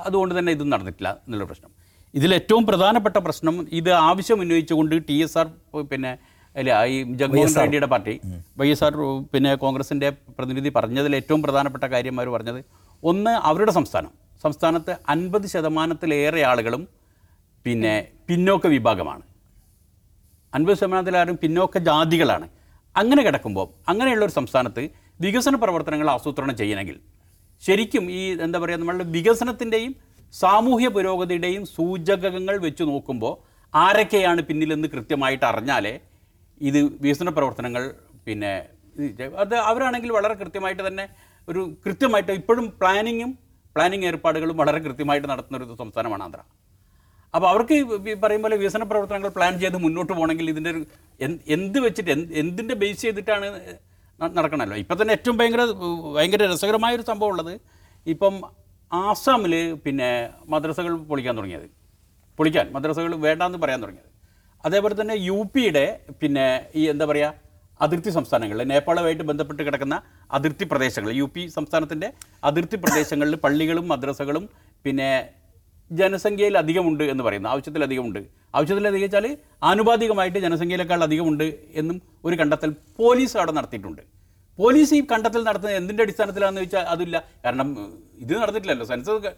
അതുകൊണ്ട് തന്നെ ഇതും നടന്നിട്ടില്ല എന്നുള്ള പ്രശ്നം. ഇതിൽ ഏറ്റവും പ്രധാനപ്പെട്ട പ്രശ്നം ഇത് ആവശ്യം ഉന്നയിച്ചുകൊണ്ട് ടി എസ് ആർ പിന്നെ അല്ല ഈ ജഗ്മോഹൻ റെഡ്ഡിയുടെ പാർട്ടി വൈ എസ് ആർ പിന്നെ കോൺഗ്രസിന്റെ പ്രതിനിധി പറഞ്ഞതിൽ ഏറ്റവും പ്രധാനപ്പെട്ട കാര്യം അവർ പറഞ്ഞത് ഒന്ന് അവരുടെ സംസ്ഥാനം. സംസ്ഥാനത്ത് അൻപത് ശതമാനത്തിലേറെ ആളുകളും പിന്നെ പിന്നോക്ക വിഭാഗമാണ്. അൻപത് ശതമാനത്തിലാരും പിന്നോക്ക ജാതികളാണ്. അങ്ങനെ കിടക്കുമ്പോൾ അങ്ങനെയുള്ളൊരു സംസ്ഥാനത്ത് വികസന പ്രവർത്തനങ്ങൾ ആസൂത്രണം ചെയ്യണമെങ്കിൽ ശരിക്കും ഈ എന്താ പറയുക നമ്മളുടെ വികസനത്തിന്റെയും സാമൂഹ്യ പുരോഗതിയുടെയും സൂചകങ്ങൾ വെച്ച് നോക്കുമ്പോൾ ആരൊക്കെയാണ് പിന്നിലെന്ന് കൃത്യമായിട്ട് അറിഞ്ഞാലേ ഇത് വികസന പ്രവർത്തനങ്ങൾ പിന്നെ അത് അവരാണെങ്കിൽ വളരെ കൃത്യമായിട്ട് തന്നെ ഒരു കൃത്യമായിട്ട് ഇപ്പോഴും പ്ലാനിങ്ങും പ്ലാനിങ് ഏർപ്പാടുകളും വളരെ കൃത്യമായിട്ട് നടത്തുന്ന ഒരു സംസ്ഥാനമാണ് ആന്ധ്ര. അപ്പോൾ അവർക്ക് ഈ പറയും പോലെ വികസന പ്രവർത്തനങ്ങൾ പ്ലാൻ ചെയ്ത് മുന്നോട്ട് പോകണമെങ്കിൽ ഇതിന്റെ ഒരു എന്ത് വെച്ചിട്ട് എന്ത് എന്തിന്റെ ബേസ് ചെയ്തിട്ടാണ് നടക്കണമല്ലോ ഇപ്പം തന്നെ ഏറ്റവും ഭയങ്കര ഭയങ്കര രസകരമായ ഒരു സംഭവം ഉള്ളത് ഇപ്പം ആസാമിൽ പിന്നെ മദ്രസകൾ പൊളിക്കാൻ തുടങ്ങിയത്. പൊളിക്കാൻ മദ്രസകൾ വേണ്ടാന്ന് പറയാൻ തുടങ്ങിയത്. അതേപോലെ തന്നെ യു പിയുടെ പിന്നെ ഈ എന്താ പറയുക അതിർത്തി സംസ്ഥാനങ്ങളിൽ നേപ്പാളുമായിട്ട് ബന്ധപ്പെട്ട് കിടക്കുന്ന അതിർത്തി പ്രദേശങ്ങൾ യു പി സംസ്ഥാനത്തിന്റെ അതിർത്തി പ്രദേശങ്ങളിൽ പള്ളികളും മദ്രസകളും പിന്നെ ജനസംഖ്യയിൽ അധികമുണ്ട് എന്ന് പറയുന്നു. ആവശ്യത്തിലധികമുണ്ട് ആവശ്യത്തിലധികം വെച്ചാൽ ആനുപാതികമായിട്ട് ജനസംഖ്യയിലേക്കാൾ അധികമുണ്ട് എന്നും ഒരു കണ്ടെത്തൽ പോലീസ് അവിടെ നടത്തിയിട്ടുണ്ട്. പോലീസ് ഈ കണ്ടെത്തൽ നടത്തുന്നത് എന്തിന്റെ അടിസ്ഥാനത്തിലാണെന്ന് വെച്ചാൽ അതില്ല. കാരണം ഇത് നടന്നിട്ടില്ലല്ലോ. സെൻസസ്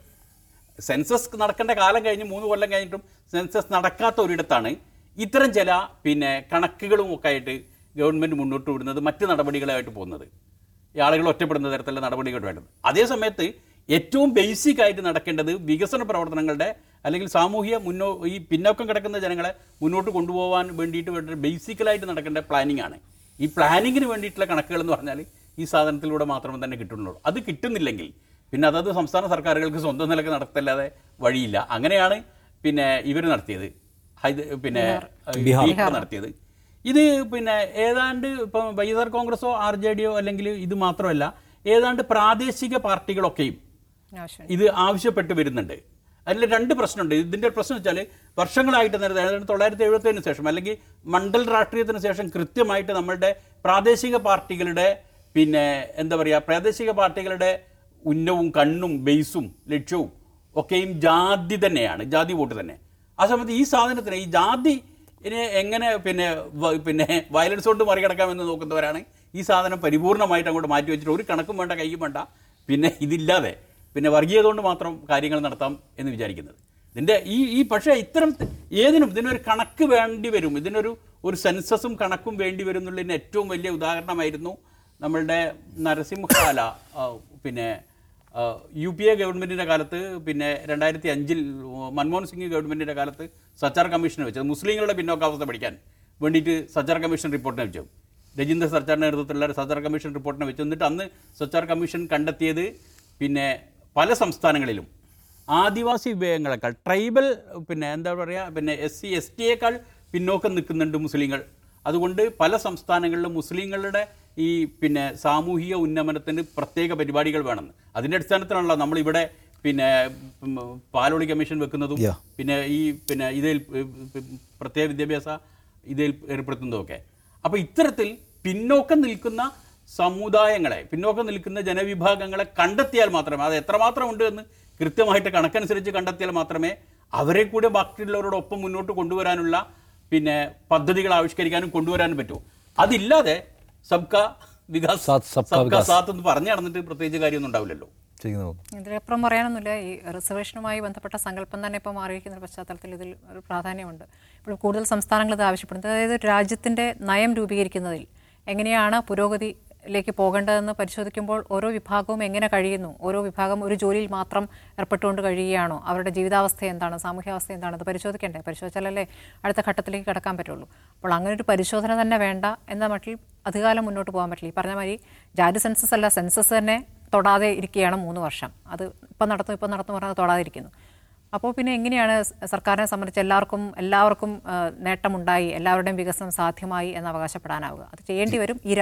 സെൻസസ് നടക്കേണ്ട കാലം കഴിഞ്ഞ് മൂന്ന് കൊല്ലം കഴിഞ്ഞിട്ടും സെൻസസ് നടക്കാത്ത ഒരിടത്താണ് ഇത്തരം ചില പിന്നെ കണക്കുകളും ഒക്കെ ആയിട്ട് ഗവൺമെന്റ് മുന്നോട്ട് വിടുന്നത് മറ്റ് നടപടികളായിട്ട് പോകുന്നത്. ഈ ആളുകൾ ഒറ്റപ്പെടുന്ന തരത്തിലുള്ള നടപടികൾ വേണ്ടത് അതേസമയത്ത് ഏറ്റവും ബേസിക് ആയിട്ട് നടക്കേണ്ടത് വികസന പ്രവർത്തനങ്ങളുടെ അല്ലെങ്കിൽ സാമൂഹിക മുന്നോ ഈ പിന്നോക്കം കിടക്കുന്ന ജനങ്ങളെ മുന്നോട്ട് കൊണ്ടുപോകാൻ വേണ്ടിയിട്ട് വേണ്ട ബേസിക്കലായിട്ട് നടക്കേണ്ട പ്ലാനിംഗ് ആണ്. ഈ പ്ലാനിങ്ങിന് വേണ്ടിയിട്ടുള്ള കണക്കുകൾ എന്ന് പറഞ്ഞാൽ ഈ സാധനത്തിലൂടെ മാത്രമേ തന്നെ കിട്ടുന്നുള്ളൂ. അത് കിട്ടുന്നില്ലെങ്കിൽ പിന്നെ അതത് സംസ്ഥാന സർക്കാരുകൾക്ക് സ്വന്തം നിലയ്ക്ക് നടത്തല്ലാതെ വഴിയില്ല. അങ്ങനെയാണ് പിന്നെ ഇവർ നടത്തിയത്. പിന്നെ ബീഹാർ നടത്തിയത്. ഇത് പിന്നെ ഏതാണ്ട് ഇപ്പം വൈ എസ് ആർ കോൺഗ്രസോ ആർ ജെ ഡിയോ അല്ലെങ്കിൽ ഇത് മാത്രമല്ല ഏതാണ്ട് പ്രാദേശിക പാർട്ടികളൊക്കെയും ഇത് ആവശ്യപ്പെട്ട് വരുന്നുണ്ട്. അതിൽ രണ്ട് പ്രശ്നമുണ്ട്. ഇതിന്റെ പ്രശ്നം വെച്ചാൽ വർഷങ്ങളായിട്ട് നേരത്തെ അതായത് തൊള്ളായിരത്തി എഴുപത്തേഴിന് ശേഷം അല്ലെങ്കിൽ മണ്ഡൽ രാഷ്ട്രീയത്തിന് ശേഷം കൃത്യമായിട്ട് നമ്മളുടെ പ്രാദേശിക പാർട്ടികളുടെ പിന്നെ എന്താ പറയുക പ്രാദേശിക പാർട്ടികളുടെ ഉന്നവും കണ്ണും ബേസും ലക്ഷ്യവും ഒക്കെയും ജാതി തന്നെയാണ് ജാതി വോട്ട് തന്നെ. ആ സമയത്ത് ഈ സാധനത്തിന് ഈ ജാതി ഇനി എങ്ങനെ പിന്നെ പിന്നെ വയലൻസ് കൊണ്ട് മറികടക്കാമെന്ന് നോക്കുന്നവരാണ് ഈ സാധനം പരിപൂർണമായിട്ട് അങ്ങോട്ട് മാറ്റി വെച്ചിട്ട് ഒരു കണക്കും വേണ്ട കൈയും വേണ്ട. പിന്നെ ഇതില്ലാതെ പിന്നെ വർഗീയത കൊണ്ട് മാത്രം കാര്യങ്ങൾ നടത്താം എന്ന് വിചാരിക്കുന്നത്. ഇതിന്റെ ഈ ഈ പക്ഷേ ഇത്തരം ഏതിനും ഇതിനൊരു കണക്ക് വേണ്ടി വരും. ഇതിനൊരു ഒരു സെൻസസും കണക്കും വേണ്ടി വരും എന്നുള്ളതിന് ഏറ്റവും വലിയ ഉദാഹരണമായിരുന്നു നമ്മളുടെ നരസിംഹാല പിന്നെ യു പി എ ഗവൺമെന്റിന്റെ കാലത്ത് പിന്നെ രണ്ടായിരത്തി അഞ്ചിൽ മൻമോഹൻ സിംഗ് ഗവൺമെന്റിന്റെ കാലത്ത് സച്ചാർ കമ്മീഷൻ വെച്ചത് മുസ്ലിങ്ങളുടെ പിന്നോക്കാവസ്ഥ പഠിക്കാൻ വേണ്ടിയിട്ട് സച്ചാർ കമ്മീഷൻ റിപ്പോർട്ടിനെ വെച്ചു. രജീന്ദ്ര സർച്ചാറിന്റെ നേതൃത്വത്തിലുള്ള സച്ചാർ കമ്മീഷൻ റിപ്പോർട്ടിനെ വെച്ചു. എന്നിട്ട് അന്ന് സച്ചാർ കമ്മീഷൻ കണ്ടെത്തിയത് പിന്നെ പല സംസ്ഥാനങ്ങളിലും. ആദിവാസി വിഭാഗങ്ങളെക്കാൾ ട്രൈബൽ പിന്നെ എന്താ പറയുക പിന്നെ എസ് സി എസ് ടിയേക്കാൾ പിന്നോക്കം നിൽക്കുന്നുണ്ട് മുസ്ലിങ്ങൾ. അതുകൊണ്ട് പല സംസ്ഥാനങ്ങളിലും മുസ്ലിങ്ങളുടെ ഈ പിന്നെ സാമൂഹിക ഉന്നമനത്തിന് പ്രത്യേക പരിപാടികൾ വേണമെന്ന് അതിന്റെ അടിസ്ഥാനത്തിലാണല്ലോ നമ്മളിവിടെ പിന്നെ പാലോളി കമ്മീഷൻ വെക്കുന്നതും പിന്നെ ഈ പിന്നെ ഇതിൽ പ്രത്യേക വിദ്യാഭ്യാസ ഇതിൽ ഏർപ്പെടുത്തുന്നതൊക്കെ അപ്പോൾ ഇത്തരത്തിൽ പിന്നോക്കം നിൽക്കുന്ന സമുദായങ്ങളെ പിന്നോക്കം നിൽക്കുന്ന ജനവിഭാഗങ്ങളെ കണ്ടെത്തിയാൽ മാത്രമേ അത് എത്രമാത്രം ഉണ്ട് എന്ന് കൃത്യമായിട്ട് കണക്കനുസരിച്ച് കണ്ടെത്തിയാൽ മാത്രമേ അവരെ കൂടെ ബാക്കിയുള്ളവരോടൊപ്പം മുന്നോട്ട് കൊണ്ടുവരാനുള്ള പിന്നെ പദ്ധതികൾ ആവിഷ്കരിക്കാനും കൊണ്ടുവരാനും പറ്റൂ. അതില്ലാതെ സബ്കാ വികാസ്. സബ്കാ. സാത്ത് എന്ന് പറഞ്ഞു നടന്നിട്ട് പ്രത്യേകിച്ച് കാര്യമൊന്നും ഉണ്ടാവില്ലല്ലോ. ഇതിലപ്പുറം പറയാനൊന്നുമില്ല. ഈ റിസർവേഷനുമായി ബന്ധപ്പെട്ട സങ്കല്പം തന്നെ ഇപ്പോൾ മാറിയിരിക്കുന്ന ഒരു പശ്ചാത്തലത്തിൽ ഇതിൽ ഒരു പ്രാധാന്യമുണ്ട്. ഇപ്പോൾ കൂടുതൽ സംസ്ഥാനങ്ങൾ ഇത് ആവശ്യപ്പെടുന്നത്. അതായത് രാജ്യത്തിന്റെ നയം രൂപീകരിക്കുന്നതിൽ എങ്ങനെയാണ് പുരോഗതിയിലേക്ക് പോകേണ്ടതെന്ന് പരിശോധിക്കുമ്പോൾ ഓരോ വിഭാഗവും എങ്ങനെ കഴിയുന്നു? ഓരോ വിഭാഗം ഒരു ജോലിയിൽ മാത്രം ഏർപ്പെട്ടുകൊണ്ട് കഴിയുകയാണോ? അവരുടെ ജീവിതാവസ്ഥ എന്താണ്? സാമൂഹ്യാവസ്ഥ എന്താണ്? അത് പരിശോധിക്കേണ്ടേ? പരിശോധിച്ചാലല്ലേ അടുത്ത ഘട്ടത്തിലേക്ക് കടക്കാൻ പറ്റുള്ളൂ. അപ്പോൾ അങ്ങനെ ഒരു പരിശോധന തന്നെ വേണ്ട എന്ന മട്ടിൽ അധികാലം മുന്നോട്ട് പോകാൻ പറ്റില്ല. ഈ പറഞ്ഞ മാതിരി ജാതി സെൻസസ് അല്ല സെൻസസ് തന്നെ തൊടാതെ ഇരിക്കുകയാണ് മൂന്ന് വർഷം. അത് ഇപ്പം നടത്തും ഇപ്പം നടത്തും പറഞ്ഞാൽ തൊടാതെ ഇരിക്കുന്നു അപ്പോൾ പിന്നെ എങ്ങനെയാണ് സർക്കാരിനെ സംബന്ധിച്ച് എല്ലാവർക്കും എല്ലാവർക്കും നേട്ടമുണ്ടായി എല്ലാവരുടെയും വികസനം സാധ്യമായി എന്ന് അവകാശപ്പെടാനാവുക. അത് ചെയ്യേണ്ടി വരും. ഈ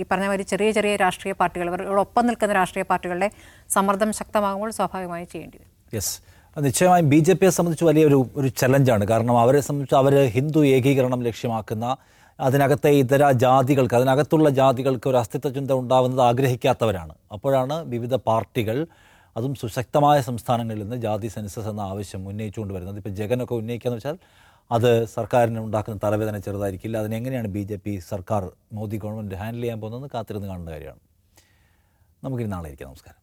ഈ പറഞ്ഞ മാതിരി ചെറിയ ചെറിയ രാഷ്ട്രീയ പാർട്ടികൾ ഇവരോടൊപ്പം നിൽക്കുന്ന രാഷ്ട്രീയ പാർട്ടികളുടെ സമ്മർദ്ദം ശക്തമാകുമ്പോൾ സ്വാഭാവികമായി ചെയ്യേണ്ടി വരും. യെസ്. നിശ്ചയമായും ബി ജെ പിയെ സംബന്ധിച്ച് വലിയൊരു ഒരു ചലഞ്ചാണ്. കാരണം അവരെ സംബന്ധിച്ച് അവർ ഹിന്ദു ഏകീകരണം ലക്ഷ്യമാക്കുന്ന അതിനകത്തെ ഇതര ജാതികൾക്ക് അതിനകത്തുള്ള ജാതികൾക്ക് ഒരു അസ്തിത്വ ചിന്ത ഉണ്ടാവുന്നത് ആഗ്രഹിക്കാത്തവരാണ്. അപ്പോഴാണ് വിവിധ പാർട്ടികൾ അതും സുശക്തമായ സംസ്ഥാനങ്ങളിൽ നിന്ന് ജാതി സെൻസസ് എന്ന ആവശ്യം ഉന്നയിച്ചുകൊണ്ട് വരുന്നത്. ഇപ്പോൾ ജഗനൊക്കെ ഉന്നയിക്കുക എന്ന് വെച്ചാൽ അത് സർക്കാരിന് ഉണ്ടാക്കുന്ന തലവേദന ചെറുതായിരിക്കില്ല. അതിനെങ്ങനെയാണ് ബി ജെ പി സർക്കാർ മോദി ഗവൺമെന്റ് ഹാൻഡിൽ ചെയ്യാൻ പോകുന്നതെന്ന് കാത്തിരുന്ന് കാണുന്ന കാര്യമാണ്. നമുക്കിനി നാളെ ഇരിക്കാം. നമസ്കാരം.